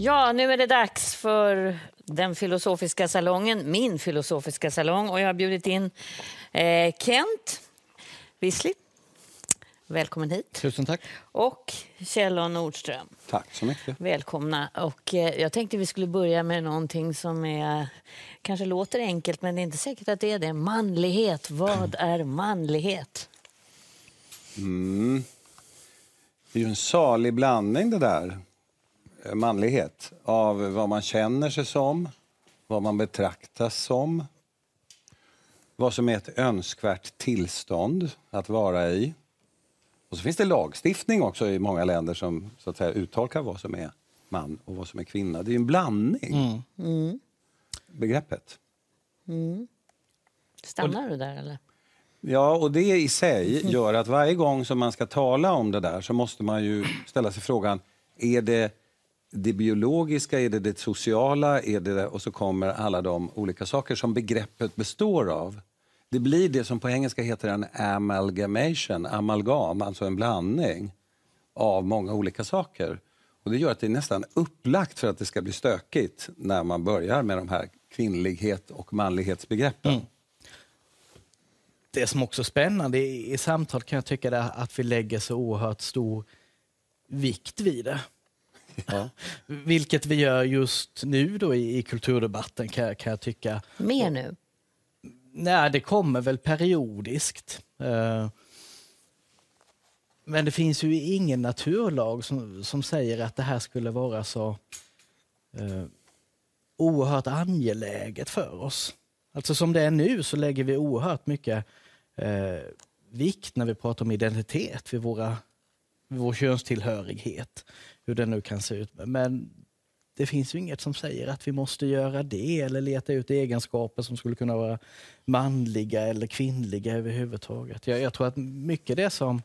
Ja, nu är det dags för den filosofiska salongen, min filosofiska salong. Och jag har bjudit in eh, Kent Wissli. Välkommen hit. Tusen tack. Och Kjell Nordström. Tack så mycket. Välkomna. Och, eh, jag tänkte vi skulle börja med någonting som är, kanske låter enkelt, men det är inte säkert att det är det. Manlighet. Vad är manlighet? Mm. Det är ju en salig blandning det där, manlighet, av vad man känner sig som, vad man betraktas som, vad som är ett önskvärt tillstånd att vara i. Och så finns det lagstiftning också i många länder som så att säga, uttolkar vad som är man och vad som är kvinna. Det är en blandning, Mm. begreppet. Stannar du där eller? Ja, och det i sig gör att varje gång som man ska tala om det där så måste man ju ställa sig frågan, är det det biologiska, är det det sociala, är det och så kommer alla de olika saker som begreppet består av. Det blir det som på engelska heter en amalgamation, amalgam, alltså en blandning av många olika saker. Och det gör att det är nästan upplagt för att det ska bli stökigt när man börjar med de här kvinnlighet och manlighetsbegreppen. Mm. det som också är spännande i, i samtal kan jag tycka är att vi lägger så oerhört stor vikt vid det. Ja. Vilket vi gör just nu då i, i kulturdebatten kan, jag- kan jag tycka. Mer nu? Nej, det kommer väl periodiskt. Eh, Men det finns ju ingen naturlag som, som säger att det här skulle vara så eh, oerhört angeläget för oss. Alltså som det är nu så lägger vi oerhört mycket eh, vikt när vi pratar om identitet vid, våra, vår könstillhörighet. Hur den nu kan se ut. Men det finns ju inget som säger att vi måste göra det eller leta ut egenskaper som skulle kunna vara manliga eller kvinnliga överhuvudtaget. Jag, jag tror att mycket det som,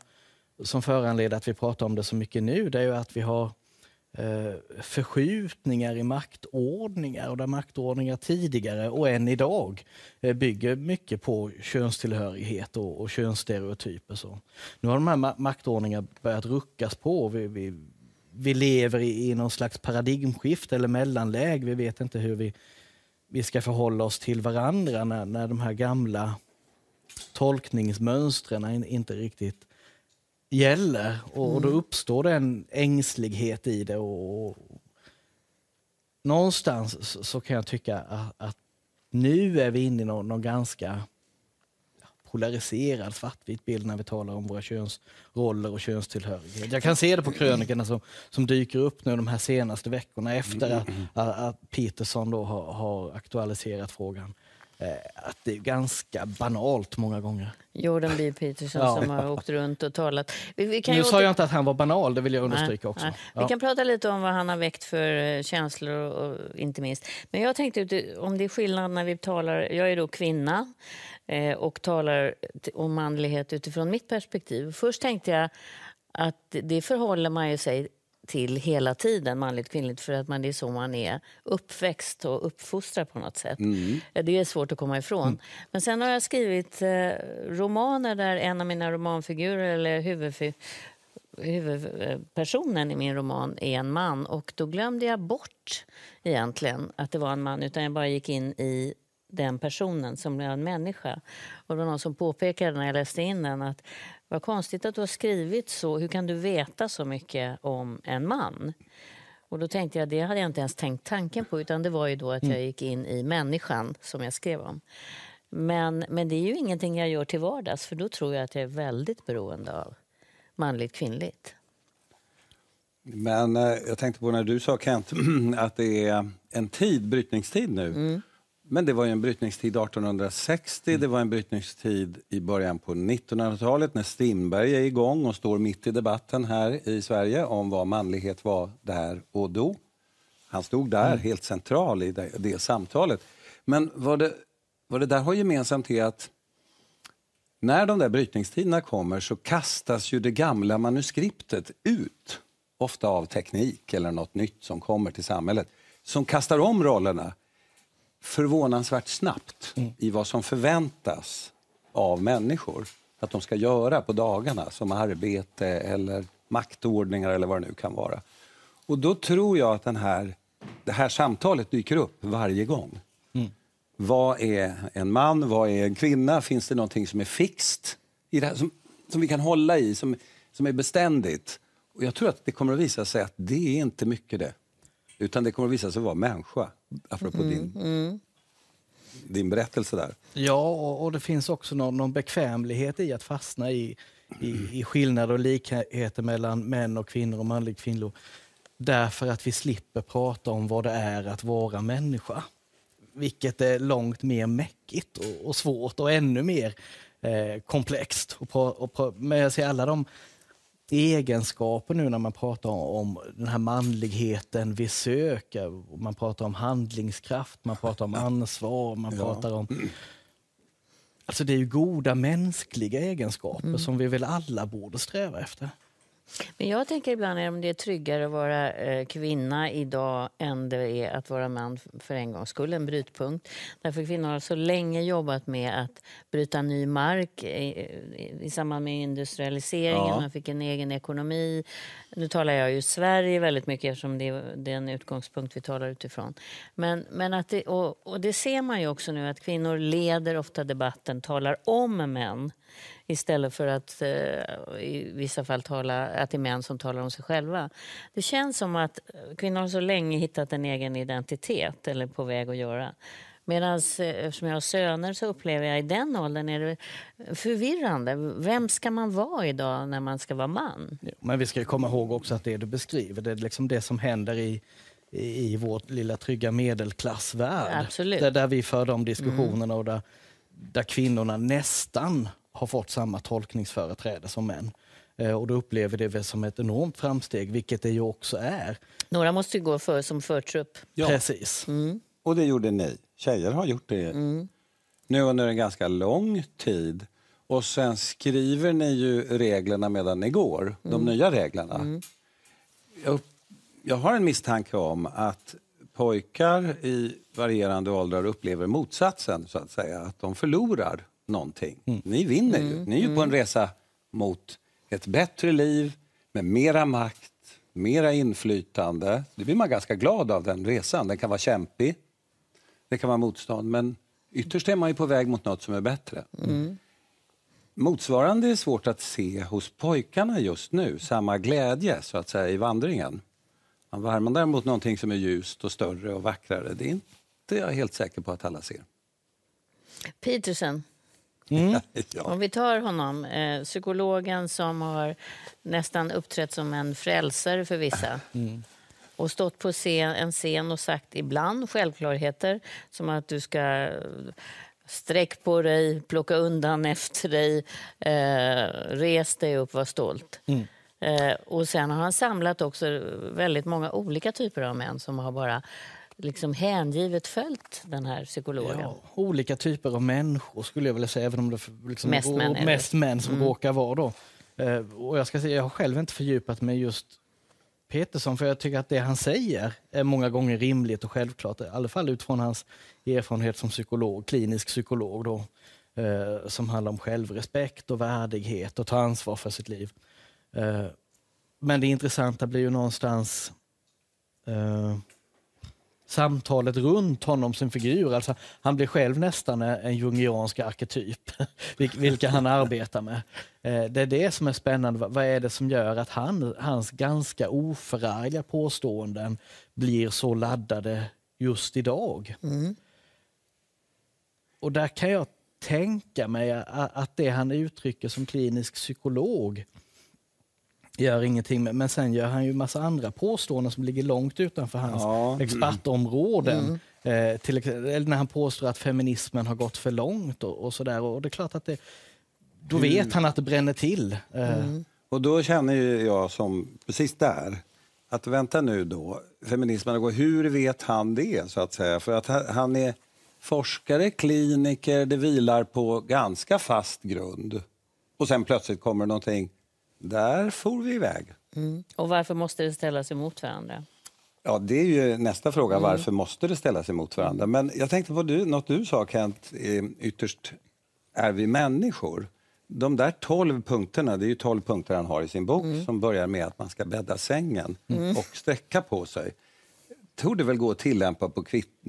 som föranleder att vi pratar om det så mycket nu, det är ju att vi har Eh, förskjutningar i maktordningar och där maktordningar tidigare och än idag eh, bygger mycket på könstillhörighet och, och könsstereotyper. Så. Nu har de här maktordningarna börjat ruckas på. Vi, vi, vi lever i, i någon slags paradigmskifte eller mellanläge. Vi vet inte hur vi, vi ska förhålla oss till varandra när, när de här gamla tolkningsmönstren inte riktigt gäller. Och, och då uppstår det en ängslighet i det. Och, och någonstans så, så kan jag tycka att, att nu är vi inne i någon, någon ganska polariserad svartvit bild när vi talar om våra könsroller och könstillhörighet. Jag kan se det på krönikorna som, som dyker upp nu de här senaste veckorna efter att, att, att Peterson då har, har aktualiserat frågan. Eh, att det är ganska banalt många gånger. Jordan B. Peterson Ja. som har åkt runt och talat. Vi, vi Nu ju sa åter- jag inte att han var banal, det vill jag understryka Nej, också. nej. Ja. Vi kan prata lite om vad han har väckt för eh, känslor och, inte minst. Men jag tänkte om det är skillnad när vi talar, jag är då kvinna eh, och talar om manlighet utifrån mitt perspektiv. Först tänkte jag att det förhåller man ju sig till hela tiden, manligt kvinnligt, för att man, det är så man är uppväxt och uppfostrad på något sätt. Eh, Det är svårt att komma ifrån. Men sen har jag skrivit eh, romaner där en av mina romanfigurer, eller huvudpersonen i min roman är en man och då glömde jag bort egentligen att det var en man utan jag bara gick in i den personen som blev en människa. Och det var någon som påpekade när jag läste in den att vad konstigt att du har skrivit så. Hur kan du veta så mycket om en man? Och då tänkte jag, det hade jag inte ens tänkt tanken på utan det var ju då att jag gick in i människan som jag skrev om. Men, men det är ju ingenting jag gör till vardags för då tror jag att jag är väldigt beroende av manligt kvinnligt. Men eh, jag tänkte på när du sa Kent att det är en tid, brytningstid nu Men det var ju en brytningstid 1860, Mm. det var en brytningstid i början på 1900-talet när Strindberg är igång och står mitt i debatten här i Sverige om vad manlighet var där och då. Han stod där Mm. helt central i det, det samtalet. Men vad det, vad det där har gemensamt är att när de där brytningstiderna kommer så kastas ju det gamla manuskriptet ut. Ofta av teknik eller något nytt som kommer till samhället. Som kastar om rollerna förvånansvärt snabbt i vad som förväntas av människor att de ska göra på dagarna som arbete eller maktordningar eller vad det nu kan vara. Och då tror jag att den här, det här samtalet dyker upp varje gång. Vad är en man? Vad är en kvinna? Finns det någonting som är fixt i det här, som, som vi kan hålla i, som, som är beständigt? Och jag tror att det kommer att visa sig att det är inte mycket det. Utan det kommer att visa sig vara människa, apropå din, din berättelse där. Ja, och, och det finns också någon, någon bekvämlighet i att fastna i, i, i skillnader och likheter mellan män och kvinnor och manliga kvinnor. Därför att vi slipper prata om vad det är att vara människa. Vilket är långt mer mäckigt och, och svårt och ännu mer eh, komplext. Och, och, men jag ser alla de egenskaper nu när man pratar om den här manligheten vi söker. Man pratar om handlingskraft, man pratar om ansvar, man pratar om... Alltså det är ju goda mänskliga egenskaper som vi väl alla borde sträva efter. Men jag tänker ibland om det är tryggare att vara eh, kvinna idag än det är att vara man för en gångs skull, en brytpunkt. Därför kvinnor har så länge jobbat med att bryta ny mark i, i, i samband med industrialiseringen. Ja. Man fick en egen ekonomi. Nu talar jag ju Sverige väldigt mycket eftersom det är den utgångspunkt vi talar utifrån. Men, men att det, och, och det ser man ju också nu att kvinnor leder ofta debatten, talar om män istället för att eh, i vissa fall tala, att det är män som talar om sig själva. Det känns som att kvinnor har så länge hittat en egen identitet, eller på väg att göra. Medan eftersom jag har söner så upplever jag i den åldern är det förvirrande. Vem ska man vara idag när man ska vara man? Ja, Men vi ska komma ihåg också att det du beskriver, det är liksom det som händer i, i, vårt lilla trygga medelklassvärld. Absolut. Där, där vi för de diskussionerna och där, där kvinnorna nästan har fått samma tolkningsföreträde som män. Eh, och då upplever det väl som ett enormt framsteg, vilket det ju också är. Några måste ju gå för som förtrupp. Ja. Precis. Och det gjorde ni. Tjejer har gjort det nu under en ganska lång tid. Och sen skriver ni ju reglerna medan ni går, de nya reglerna. Jag, jag har en misstanke om att pojkar i varierande åldrar upplever motsatsen, så att säga. Att de förlorar någonting. Ni vinner ju. Ni är ju på en resa mot ett bättre liv med mera makt, mera inflytande. Det blir man ganska glad av, den resan. Den kan vara kämpig, det kan vara motstånd, men ytterst är man ju på väg mot något som är bättre. Motsvarande är svårt att se hos pojkarna just nu, samma glädje så att säga i vandringen. Man värmer däremot någonting som är ljust och större och vackrare. Det är inte jag helt säker på att alla ser. Peterson, ja. Om vi tar honom, eh, psykologen som har nästan uppträtt som en frälsare för vissa. Och stått på scen, en scen och sagt ibland självklarheter som att du ska eh, sträck på dig, plocka undan efter dig, eh, res dig upp, var stolt. Eh, och sen har han samlat också väldigt många olika typer av män som har bara liksom hängivet följt den här psykologen. Ja, olika typer av människor skulle jag vilja säga, även om det liksom Mest män är det. mest män som råkar vara då. Eh, och jag ska säga, jag har själv inte fördjupat mig just Peterson, för jag tycker att det han säger är många gånger rimligt och självklart, i alla fall utifrån hans erfarenhet som psykolog, klinisk psykolog då, eh, som handlar om självrespekt och värdighet och ta ansvar för sitt liv. Eh, men det intressanta blir ju någonstans eh, samtalet runt honom som figur. Alltså, han blir själv nästan en jungiansk arketyp, vil- vilka han arbetar med. Eh, Det är det som är spännande. Va- Vad är det som gör att han, hans ganska oförargliga påståenden blir så laddade just idag? Och där kan jag tänka mig att det han uttrycker som klinisk psykolog gör ingenting, men sen gör han ju massa andra påståenden som ligger långt utanför hans Ja. expertområden. Eh, till, eller när han påstår att feminismen har gått för långt och, och sådär. Och det är klart att det, då vet han att det bränner till. Eh, Och då känner jag som, precis där, att vänta nu då, feminismen går, hur vet han det så att säga? För att han är forskare, kliniker, det vilar på ganska fast grund. Och sen plötsligt kommer någonting, där får vi iväg. Och varför måste det ställas emot varandra? Ja, det är ju nästa fråga. Varför måste det ställas emot varandra? Men jag tänkte på du, något du sa, Kent. Ytterst är vi människor. De där tolv punkterna, det är ju tolv punkter han har i sin bok som börjar med att man ska bädda sängen och sträcka på sig. Tror det väl gå att tillämpa på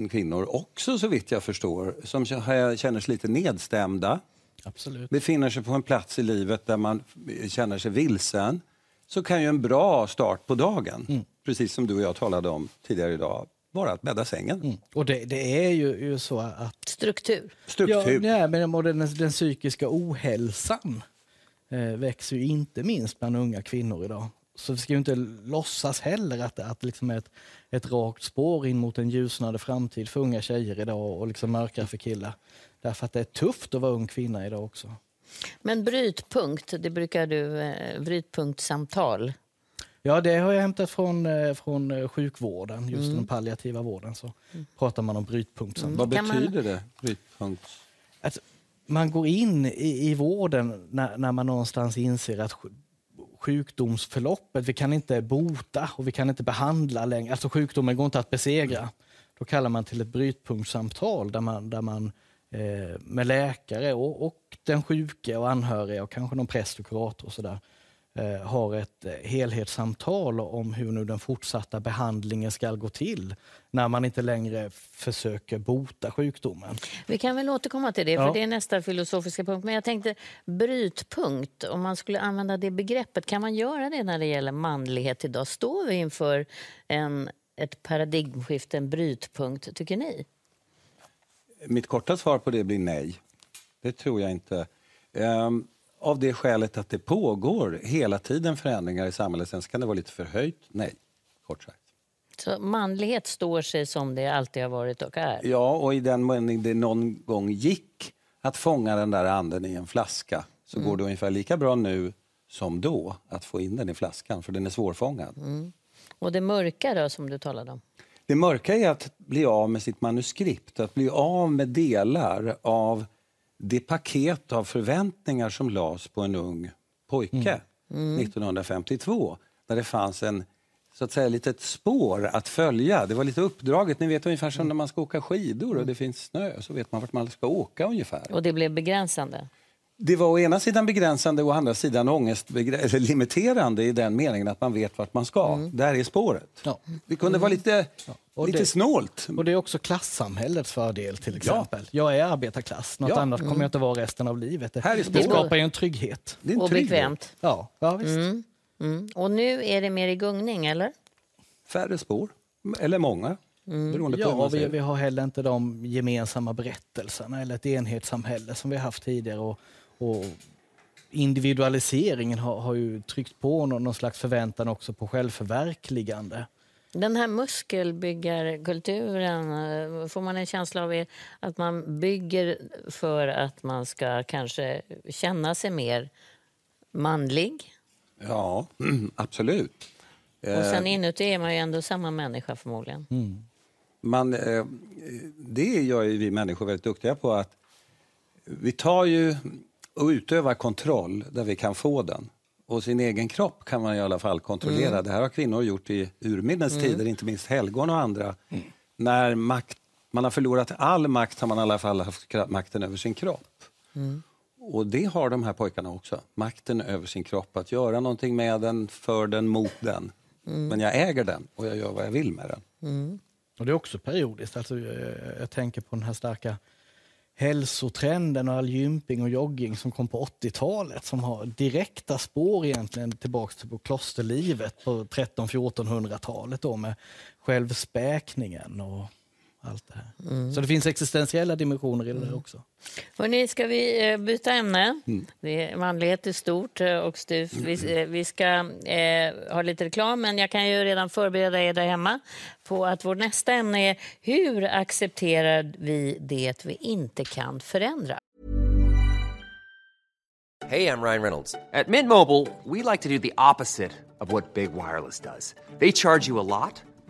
kvinnor också så vitt jag förstår, som känner sig lite nedstämda absolut. befinner sig på en plats i livet där man känner sig vilsen så kan ju en bra start på dagen, precis som du och jag talade om tidigare idag, vara att bädda sängen. Mm. Och det, det är ju, ju så att Struktur. Struktur. Ja, nej, men den, den psykiska ohälsan eh, växer ju inte minst bland unga kvinnor idag. Så vi ska ju inte låtsas heller att, att det liksom är ett, ett rakt spår in mot en ljusnande framtid för unga tjejer idag och liksom mörkare för killar. Därför att det är tufft att vara ung kvinna idag också. Men brytpunkt, det brukar du... Eh, brytpunktsamtal. Ja, det har jag hämtat från, eh, från eh, sjukvården, just den palliativa vården. Så pratar man om brytpunktssamtal. Vad Kan man- betyder det? Brytpunkt. Alltså, man går in i, i vården när, när man någonstans inser att sjukdomsförloppet, vi kan inte bota och vi kan inte behandla längre. Alltså sjukdomen går inte att besegra. Då kallar man till ett brytpunktssamtal där man, där man eh, med läkare och, och den sjuke och anhöriga och kanske någon präst och kurator och sådär eh, har ett eh, helhetssamtal om hur nu den fortsatta behandlingen ska gå till när man inte längre försöker bota sjukdomen. Vi kan väl återkomma till det, Ja. för det är nästa filosofiska punkt. Men jag tänkte brytpunkt, om man skulle använda det begreppet, kan man göra det när det gäller manlighet idag? Står vi inför en, ett paradigmskifte, en brytpunkt, tycker ni? Mitt korta svar på det blir nej. Det tror jag inte. Ehm, av det skälet att det pågår hela tiden förändringar i samhället. Sen kan det vara lite förhöjt. Nej, kort sagt. Så manlighet står sig som det alltid har varit och är? Ja, och i den mening det någon gång gick att fånga den där anden i en flaska så går det ungefär lika bra nu som då att få in den i flaskan, för den är svårfångad. Och det mörka då, som du talade om? Det mörka är att bli av med sitt manuskript, att bli av med delar av det paket av förväntningar som lades på en ung pojke 1952. Där det fanns en så att säga litet spår att följa. Det var lite uppdraget. Ni vet ungefär som när man ska åka skidor och det finns snö så vet man vart man ska åka ungefär. Och det blev begränsande? Det var å ena sidan begränsande och å andra sidan eller limiterande i den meningen att man vet vart man ska. Där är spåret. Ja. Det kunde vara lite, Och lite det- snålt. Och det är också klassamhällets fördel till exempel. Jag är arbetarklass, något Ja. annat kommer jag inte vara resten av livet. Det, Här är det skapar ju en trygghet. Det är en Och trygghet. bekvämt? Ja, ja visst. Mm. Och nu är det mer i gungning, eller? Färre spår. Eller många. Hur Ja, vi, vi har heller inte de gemensamma berättelserna eller ett enhetssamhälle som vi haft tidigare. Och, och individualiseringen har, har ju tryckt på någon, någon slags förväntan också på självförverkligande. Den här muskelbyggarkulturen, eh, får man en känsla av att man bygger för att man ska kanske känna sig mer manlig? Ja, absolut. Och Eh, sen inuti är man ju ändå samma människa förmodligen. man, eh, det gör ju vi människor väldigt duktiga på. att Vi tar ju och utövar kontroll där vi kan få den. Och sin egen kropp kan man i alla fall kontrollera. Det här har kvinnor gjort i urminnes tider, inte minst helgon och andra. När makt, man har förlorat all makt har man i alla fall haft makten över sin kropp. Och det har de här pojkarna också. Makten över sin kropp, att göra någonting med den, för den, mot den. Men jag äger den och jag gör vad jag vill med den. Och det är också periodiskt. Alltså, eh, jag tänker på den här starka hälsotrenden och all gymping och jogging som kom på 80-talet som har direkta spår egentligen tillbaks till klosterlivet på 13-1400-talet då med självspäkningen och allt det här. Så det finns existentiella dimensioner i det där också. Hörrni, ska vi eh, byta ämne? Är, manlighet är stort eh, och styvt. Vi, eh, vi ska eh, ha lite reklam, men jag kan ju redan förbereda er där hemma på att vårt nästa ämne är hur accepterar vi det vi inte kan förändra? Hey, I'm Ryan Reynolds. At Mint Mobile, we like to do the opposite of what Big Wireless does. They charge you a lot,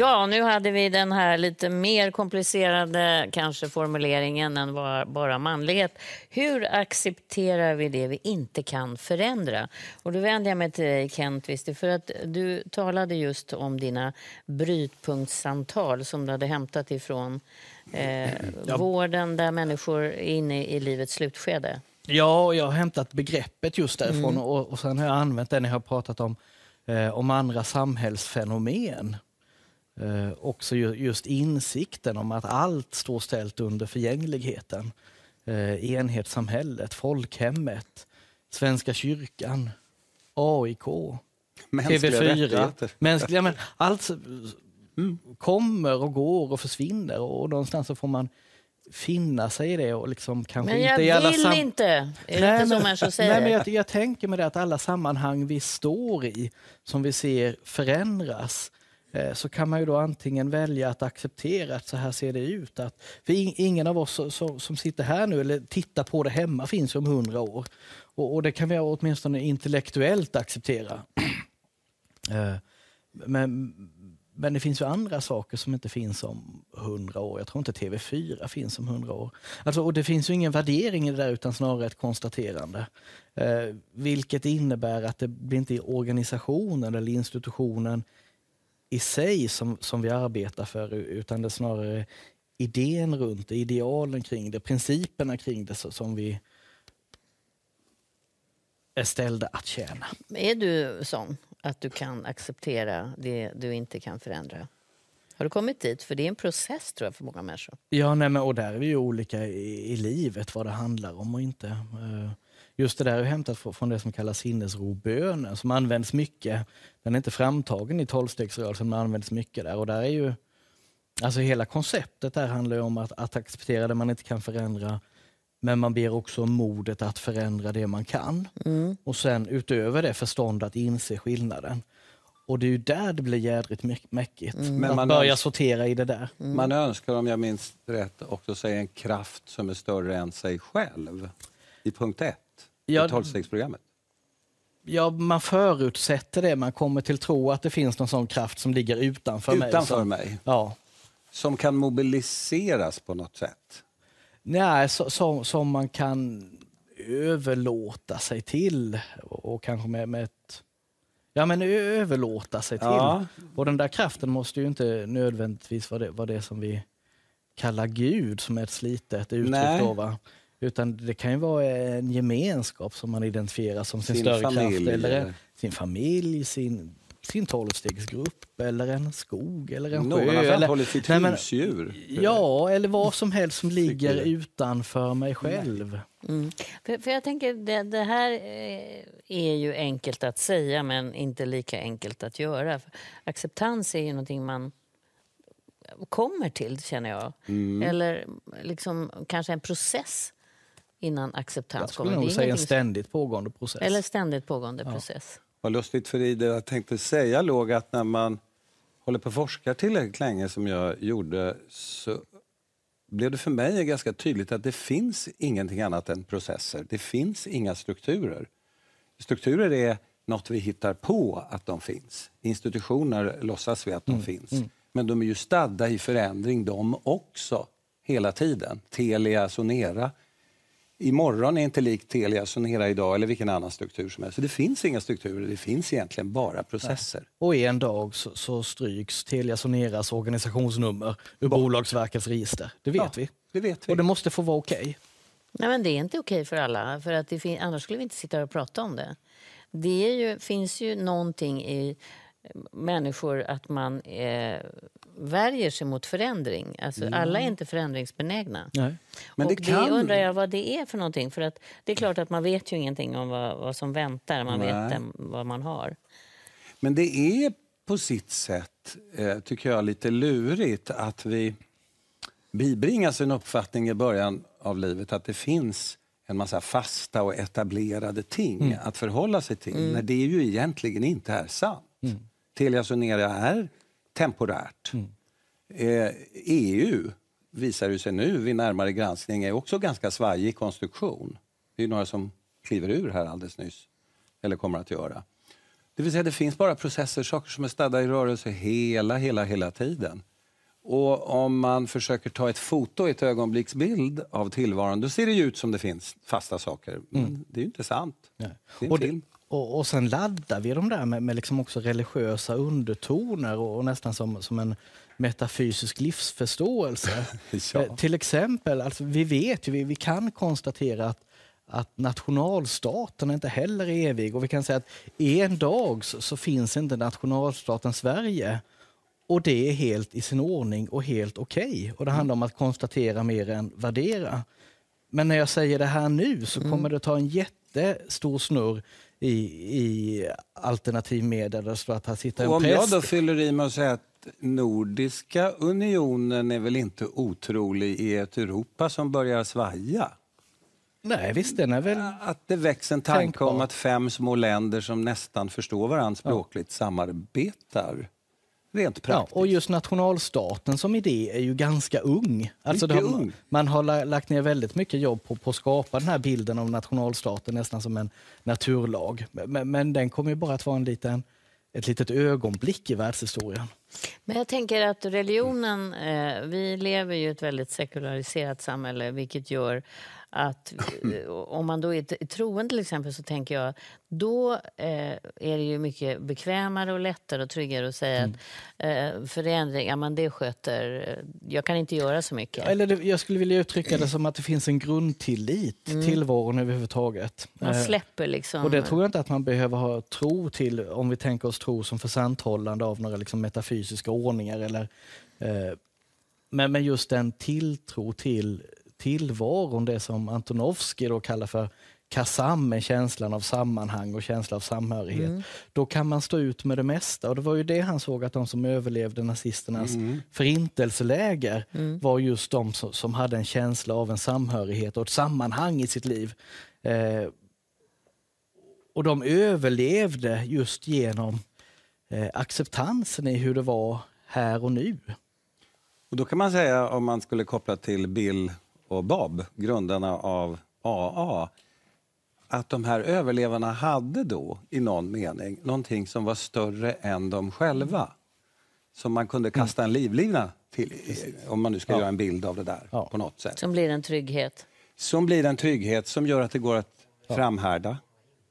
Ja, nu hade vi den här lite mer komplicerade kanske formuleringen än bara, bara manlighet. Hur accepterar vi det vi inte kan förändra? Och då vänder jag mig till dig Kent Wister, för att du talade just om dina brytpunktssamtal som du hade hämtat ifrån eh, vården där människor är inne i livets slutskede. Ja, jag har hämtat begreppet just därifrån och, och sen har jag använt det när jag har pratat om, eh, om andra samhällsfenomen. Eh, också ju, just insikten om att allt står ställt under förgängligheten. Eh, enhetssamhället, folkhemmet, Svenska kyrkan, AIK, Mänskliga TV4. rättigheter. Mänskliga, men allt mm, kommer och går och försvinner och någonstans så får man finna sig i det och liksom kanske Men jag inte i alla vill sam- inte! Är det Nej, inte så människor säger? Nej, men jag, jag tänker med det att alla sammanhang vi står i, som vi ser förändras, eh, Eh, så kan man ju då antingen välja att acceptera att så här ser det ut. Att, för ingen av oss som sitter här nu eller tittar på det hemma finns om hundra år. Och, och det kan vi åtminstone intellektuellt acceptera. Eh, men, men det finns ju andra saker som inte finns om hundra år. Jag tror inte TV4 finns om hundra år. Alltså, och det finns ju ingen värdering i det där utan snarare ett konstaterande. Eh, vilket innebär att det blir inte organisationen eller institutionen i sig som, som vi arbetar för utan det är snarare idén runt det, idealen kring det, principerna kring det som vi är ställda att tjäna. Är du sån att du kan acceptera det du inte kan förändra? Har du kommit dit? För det är en process tror jag för många människor. Ja, nej, men, och där är vi ju olika i, i livet, vad det handlar om och inte. Just det där är hämtat fr- från det som kallas sinnesrobönen som används mycket. Den är inte framtagen i tolvstegsrörelsen men används mycket där. Och där är ju, alltså hela konceptet där handlar ju om att, att acceptera det man inte kan förändra. Men man ber också om modet att förändra det man kan. Och sen utöver det förstånd att inse skillnaden. Och det är ju där det blir jädrigt mäck- mäckigt. Men att man börja sortera i det där. Man önskar, om jag minns rätt, också säga en kraft som är större än sig själv. I punkt ett Ja, i tolvstegsprogrammet. Ja, man förutsätter det. Man kommer till tro att det finns någon sån kraft som ligger utanför, mig. Utanför som, mig. Ja. Som kan mobiliseras på något sätt. Nej, så, som, som man kan överlåta sig till och, och kanske med, med ett... Ja, men överlåta sig till. Ja. Och den där kraften måste ju inte nödvändigtvis vara det, vara det som vi kallar Gud, som är ett slitet uttryck. Nej. Då, va? Utan det kan ju vara en gemenskap som man identifierar som sin, Sin större familj, kraft. Eller eller- sin familj, sin, sin tolvstegsgrupp eller en skog eller en Någon sjö. har eller, framhållit sitt Nej, men- husdjur. Ja, eller vad som helst som ligger utanför mig själv. Mm. För, för jag tänker, det, det här eh, är ju enkelt att säga men inte lika enkelt att göra. För acceptans är ju någonting man kommer till, känner jag. Mm. Eller liksom, kanske en process innan acceptans Jag skulle kommer. Det nog är säga en ständigt pågående process. Eller ständigt pågående process. Vad lustigt för i det jag tänkte säga låg att när man håller på och forskar tillräckligt länge som jag gjorde så blev det för mig ganska tydligt att det finns ingenting annat än processer. Det finns inga strukturer. Strukturer är något vi hittar på att de finns. Institutioner låtsas vi att de finns. Men de är ju stadda i förändring de också, hela tiden. Telia, Sonera. Imorgon är inte likt Telia, Sonera idag eller vilken annan struktur som helst. Så det finns inga strukturer, det finns egentligen bara processer. Och en dag så, så stryks Telia Soneras organisationsnummer ur Bolagsverkets register. Det vet Ja, vi. Det vet vi. Och det måste få vara okej. Nej, men det är inte okej för alla, för att annars skulle vi inte sitta här och prata om det. Det är ju, finns ju någonting i människor att man eh, värjer sig mot förändring. Alltså, Alla är inte förändringsbenägna. Nej. Men och det det, kan- undrar jag vad det är för någonting. För att det är klart att man vet ju ingenting om vad, vad som väntar. Man vet Nej. dem, vad man har. Men det är på sitt sätt, eh, tycker jag, lite lurigt att vi bibringas en uppfattning i början av livet att det finns en massa fasta och etablerade ting att förhålla sig till, när det ju egentligen inte är sant. Telia Sonera är temporärt. Eh, EU visar ju sig nu vid närmare granskning är också ganska svajig konstruktion. Det är några som kliver ur här alldeles nyss, eller kommer att göra. Det vill säga det finns bara processer, saker som är stadda i rörelse hela, hela, hela tiden. Och om man försöker ta ett foto, ett ögonblicksbild av tillvaron, då ser det ut som det finns fasta saker. Men det är ju inte sant. Nej. Det är en Och, det, film. Och, och sen laddar vi de där med, med liksom också religiösa undertoner och, och nästan som, som en metafysisk livsförståelse. Ja. Eh, Till exempel, alltså, vi vet ju, vi, vi kan konstatera att, att nationalstaten inte heller är evig och vi kan säga att en dag så, finns inte nationalstaten Sverige och det är helt i sin ordning och helt okej. Och det handlar om att konstatera mer än värdera. Men när jag säger det här nu så kommer det ta en jättestor snurr i, i alternativ media där det står att här sitter en Och om präst. jag då fyller i med att säga att Nordiska unionen är väl inte otrolig i ett Europa som börjar svaja? Nej visst, den är väl... Att det väcks en tanke om att fem små länder som nästan förstår varandra språkligt samarbetar. Rent Ja, praktiskt. och just nationalstaten som idé är ju ganska ung. Alltså har, ung. Man har la- lagt ner väldigt mycket jobb på, på att skapa den här bilden av nationalstaten nästan som en naturlag. Men, men den kommer ju bara att vara en liten, ett litet ögonblick i världshistorien. Men jag tänker att religionen, eh, vi lever ju i ett väldigt sekulariserat samhälle vilket gör att eh, om man då är troende till exempel så tänker jag då eh, är det ju mycket bekvämare och lättare och tryggare att säga att eh, förändring, ja men det sköter, eh, jag kan inte göra så mycket. Eller det, jag skulle vilja uttrycka det som att det finns en grundtillit till tillvaron överhuvudtaget. Man Eh, släpper liksom. Och det tror jag inte att man behöver ha tro till, om vi tänker oss tro som försanthållande av några liksom metafysiska ordningar. Eller, eh, men, men just en tilltro till tillvaron, det som Antonovsky då kallar för kasam, med känslan av sammanhang och känsla av samhörighet. Då kan man stå ut med det mesta. Och det var ju det han såg att de som överlevde nazisternas förintelseläger var just de som, som hade en känsla av en samhörighet och ett sammanhang i sitt liv. Eh, och de överlevde just genom eh, acceptansen i hur det var här och nu. Och då kan man säga, om man skulle koppla till Bill och Bob, grundarna av AA, att de här överlevarna hade då i någon mening någonting som var större än de själva. Som man kunde kasta en livlina till, om man nu ska göra en bild av det där Ja. på något sätt. Som blir en trygghet. Som blir en trygghet som gör att det går att framhärda,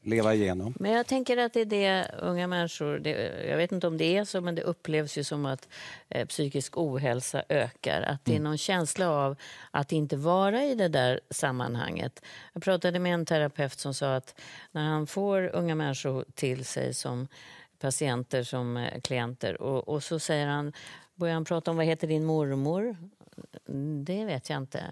leva igenom. Men jag tänker att det är det unga människor, det, jag vet inte om det är så, men det upplevs ju som att eh, psykisk ohälsa ökar. Att det är någon känsla av att inte vara i det där sammanhanget. Jag pratade med en terapeut som sa att när han får unga människor till sig som patienter, som eh, klienter och, och så säger han, börjar han prata om vad heter din mormor? Det vet jag inte.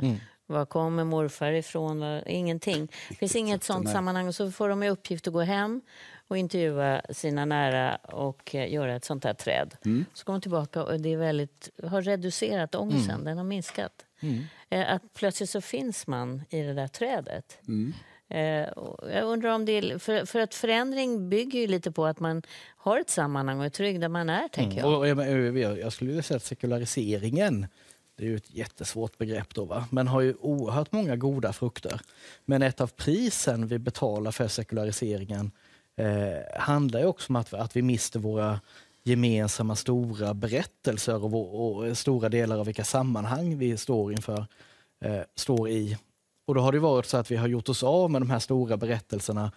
Var kommer morfar ifrån? Var, ingenting. Det finns inget sånt sammanhang. Och så får de i uppgift att gå hem och intervjua sina nära och eh, göra ett sånt här träd. Så kommer de tillbaka och det är väldigt, har reducerat ångesten. Den har minskat. Eh, att plötsligt så finns man i det där trädet. Eh, och jag undrar om det är, för, för att förändring bygger ju lite på att man har ett sammanhang och är trygg där man är, tänker jag. Och jag, jag, jag skulle vilja säga att sekulariseringen det är ju ett jättesvårt begrepp då, va? men har ju oerhört många goda frukter. Men ett av prisen vi betalar för sekulariseringen eh, handlar ju också om att, att vi mister våra gemensamma stora berättelser och, vår, och stora delar av vilka sammanhang vi står inför, eh, står i. Och då har det varit så att vi har gjort oss av med de här stora berättelserna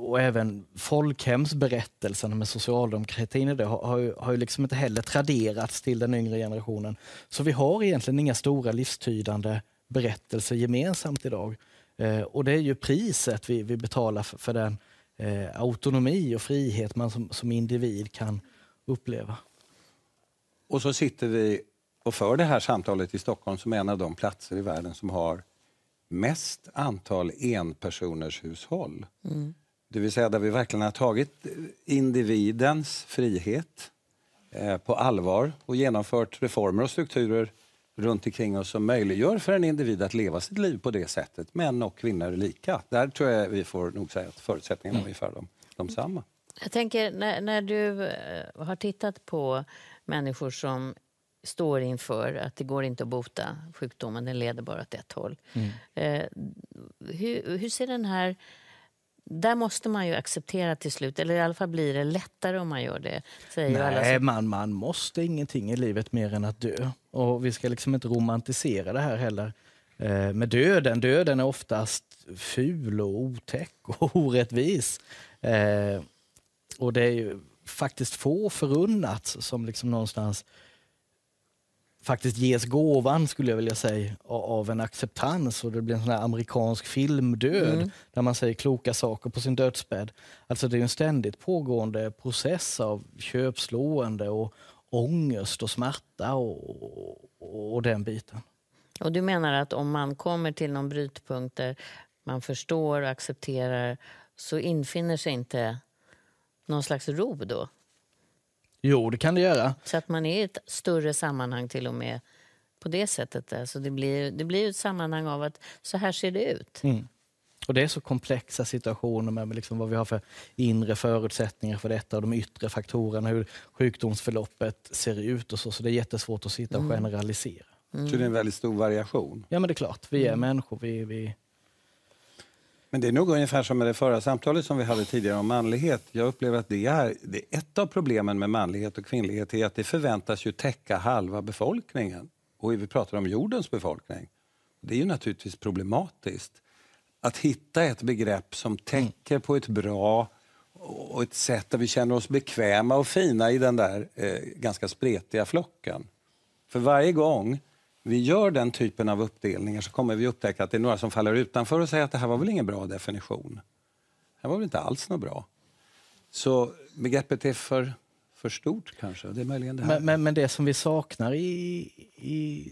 och även folkhemsberättelserna med socialdemokratin i det har, har, ju, har ju liksom inte heller traderats till den yngre generationen. Så vi har egentligen inga stora livstydande berättelser gemensamt idag. Eh, och det är ju priset vi, vi betalar för, för den eh, autonomi och frihet man som, som individ kan uppleva. Och så sitter vi och för det här samtalet i Stockholm som är en av de platser i världen som har mest antal enpersoners hushåll. Mm. Det vill säga där vi verkligen har tagit individens frihet eh, på allvar och genomfört reformer och strukturer runt omkring oss som möjliggör för en individ att leva sitt liv på det sättet. Män och kvinnor är lika. Där tror jag vi får nog säga att förutsättningarna är ungefär de, de samma. Jag tänker när, när du eh, har tittat på människor som står inför att det går inte att bota sjukdomen, den leder bara åt ett håll. Mm. Eh, hur, hur ser den här där måste man ju acceptera till slut, eller i alla fall blir det lättare om man gör det. Säger Nej, som... man, man måste ingenting i livet mer än att dö. Och vi ska liksom inte romantisera det här heller. Eh, med döden, döden är oftast ful och otäck och orättvis. Eh, och det är ju faktiskt få förunnat som liksom någonstans faktiskt ges gåvan, skulle jag vilja säga, av en acceptans och det blir en sån här amerikansk filmdöd mm. där man säger kloka saker på sin dödsbädd. Alltså det är en ständigt pågående process av köpslående och ångest och smärta och, och, och den biten. Och du menar att om man kommer till någon brytpunkt där man förstår och accepterar så infinner sig inte någon slags ro då? Jo, det kan det göra. Så att man är i ett större sammanhang till och med på det sättet. Alltså det, blir, det blir ett sammanhang av att så här ser det ut. Mm. Och Det är så komplexa situationer med liksom vad vi har för inre förutsättningar för detta och de yttre faktorerna, hur sjukdomsförloppet ser ut och så. Så det är jättesvårt att sitta och mm. generalisera. Mm. Så det är en väldigt stor variation? Ja, men det är klart. Vi är mm. människor. Vi, vi, men det är nog ungefär som med det förra samtalet som vi hade tidigare om manlighet. Jag upplever att det är, det är ett av problemen med manlighet och kvinnlighet är att det förväntas ju täcka halva befolkningen. Och vi pratar om jordens befolkning. Det är ju naturligtvis problematiskt. Att hitta ett begrepp som täcker på ett bra och ett sätt där vi känner oss bekväma och fina i den där eh, ganska spretiga flocken. För varje gång vi gör den typen av uppdelningar så kommer vi upptäcka att det är några som faller utanför och säger att det här var väl ingen bra definition. Det här var väl inte alls något bra. Så begreppet är för, för stort kanske. Det är möjligen det här. Men, men, men det som vi saknar i, i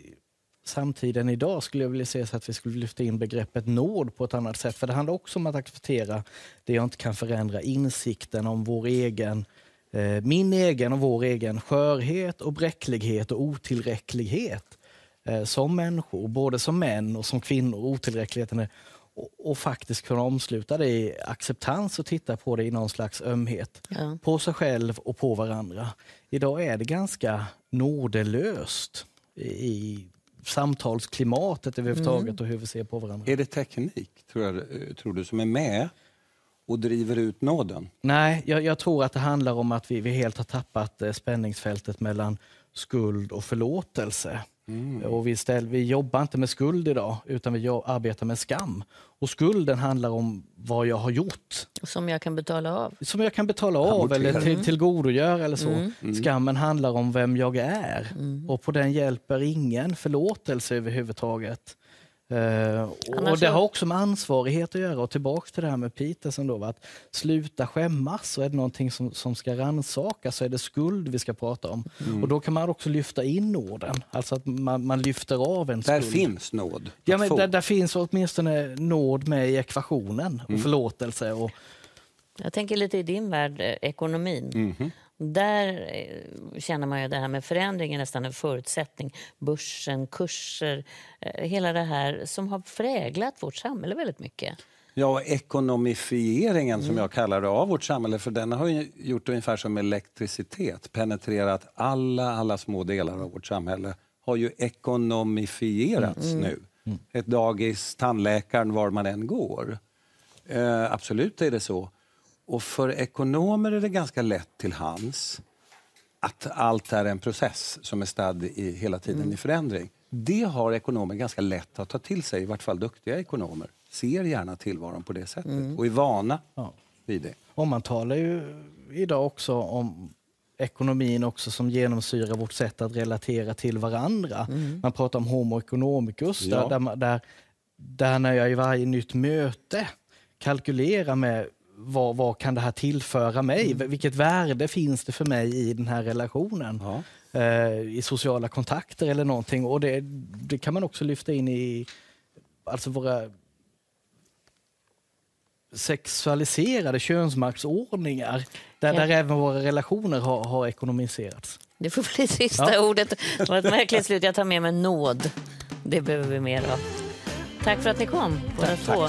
samtiden idag skulle jag vilja säga så att vi skulle lyfta in begreppet nåd på ett annat sätt. För det handlar också om att acceptera det jag inte kan förändra, insikten om vår egen eh, min egen och vår egen skörhet och bräcklighet och otillräcklighet som människor, både som män och som kvinnor, otillräckligheten är, och, och, faktiskt kunna omsluta det i acceptans och titta på det i någon slags ömhet. Ja. På sig själv och på varandra. Idag är det ganska nådelöst i, samtalsklimatet överhuvudtaget mm. och hur vi ser på varandra. Är det teknik, tror, jag, tror du, som är med och driver ut nåden? Nej, jag, jag, tror att det handlar om att vi, vi helt har tappat eh, spänningsfältet mellan skuld och förlåtelse. Mm. Och vi, ställ, vi jobbar inte med skuld idag, utan vi arbetar med skam. Och skulden handlar om vad jag har gjort. Som jag kan betala av. Som jag kan betala av eller till, tillgodogöra eller så. Mm. mm. Skammen handlar om vem jag är. Mm. Och på den hjälper ingen förlåtelse överhuvudtaget. Uh, och Det har också med ansvarighet att göra. Och tillbaks till det här med Peterson. Då, att sluta skämmas. Så är det någonting som, som ska rannsakas så är det skuld vi ska prata om. Mm. Och Då kan man också lyfta in nåden. Alltså att man, man lyfter av en skuld. Där finns nåd? Ja, men där, där, finns åtminstone nåd med i ekvationen. Och mm. förlåtelse. Och... Jag tänker lite i din värld, eh, ekonomin. Mm. Där eh, känner man ju det här med förändring är nästan en förutsättning. Börsen, kurser, eh, hela det här som har präglat vårt samhälle väldigt mycket. Ja, ekonomifieringen mm. som jag kallar det av vårt samhälle, för den har gjort ungefär som elektricitet, penetrerat alla, alla små delar av vårt samhälle har ju ekonomifierats nu. Ett dagis, tandläkaren, var man än går. Eh, absolut är det så. Och för ekonomer är det ganska lätt till hands att allt är en process som är stadd i, hela tiden i förändring. Det har ekonomer ganska lätt att ta till sig, i vart fall duktiga ekonomer. Ser gärna tillvaron på det sättet och är vana Ja. vid det. Och man talar ju idag också om ekonomin också som genomsyrar vårt sätt att relatera till varandra. Man pratar om homo economicus, Ja. där, där, där när jag i varje nytt möte kalkylerar med vad, vad kan det här tillföra mig? Vilket värde finns det för mig i den här relationen? Ja. Eh, I sociala kontakter eller någonting. Och det, det kan man också lyfta in i alltså våra sexualiserade könsmaktsordningar där, Ja. där även våra relationer har, har ekonomiserats. Det får bli sista ordet. Det var ett märkligt slut. Jag tar med mig nåd. Det behöver vi mer av. Tack för att ni kom, båda två.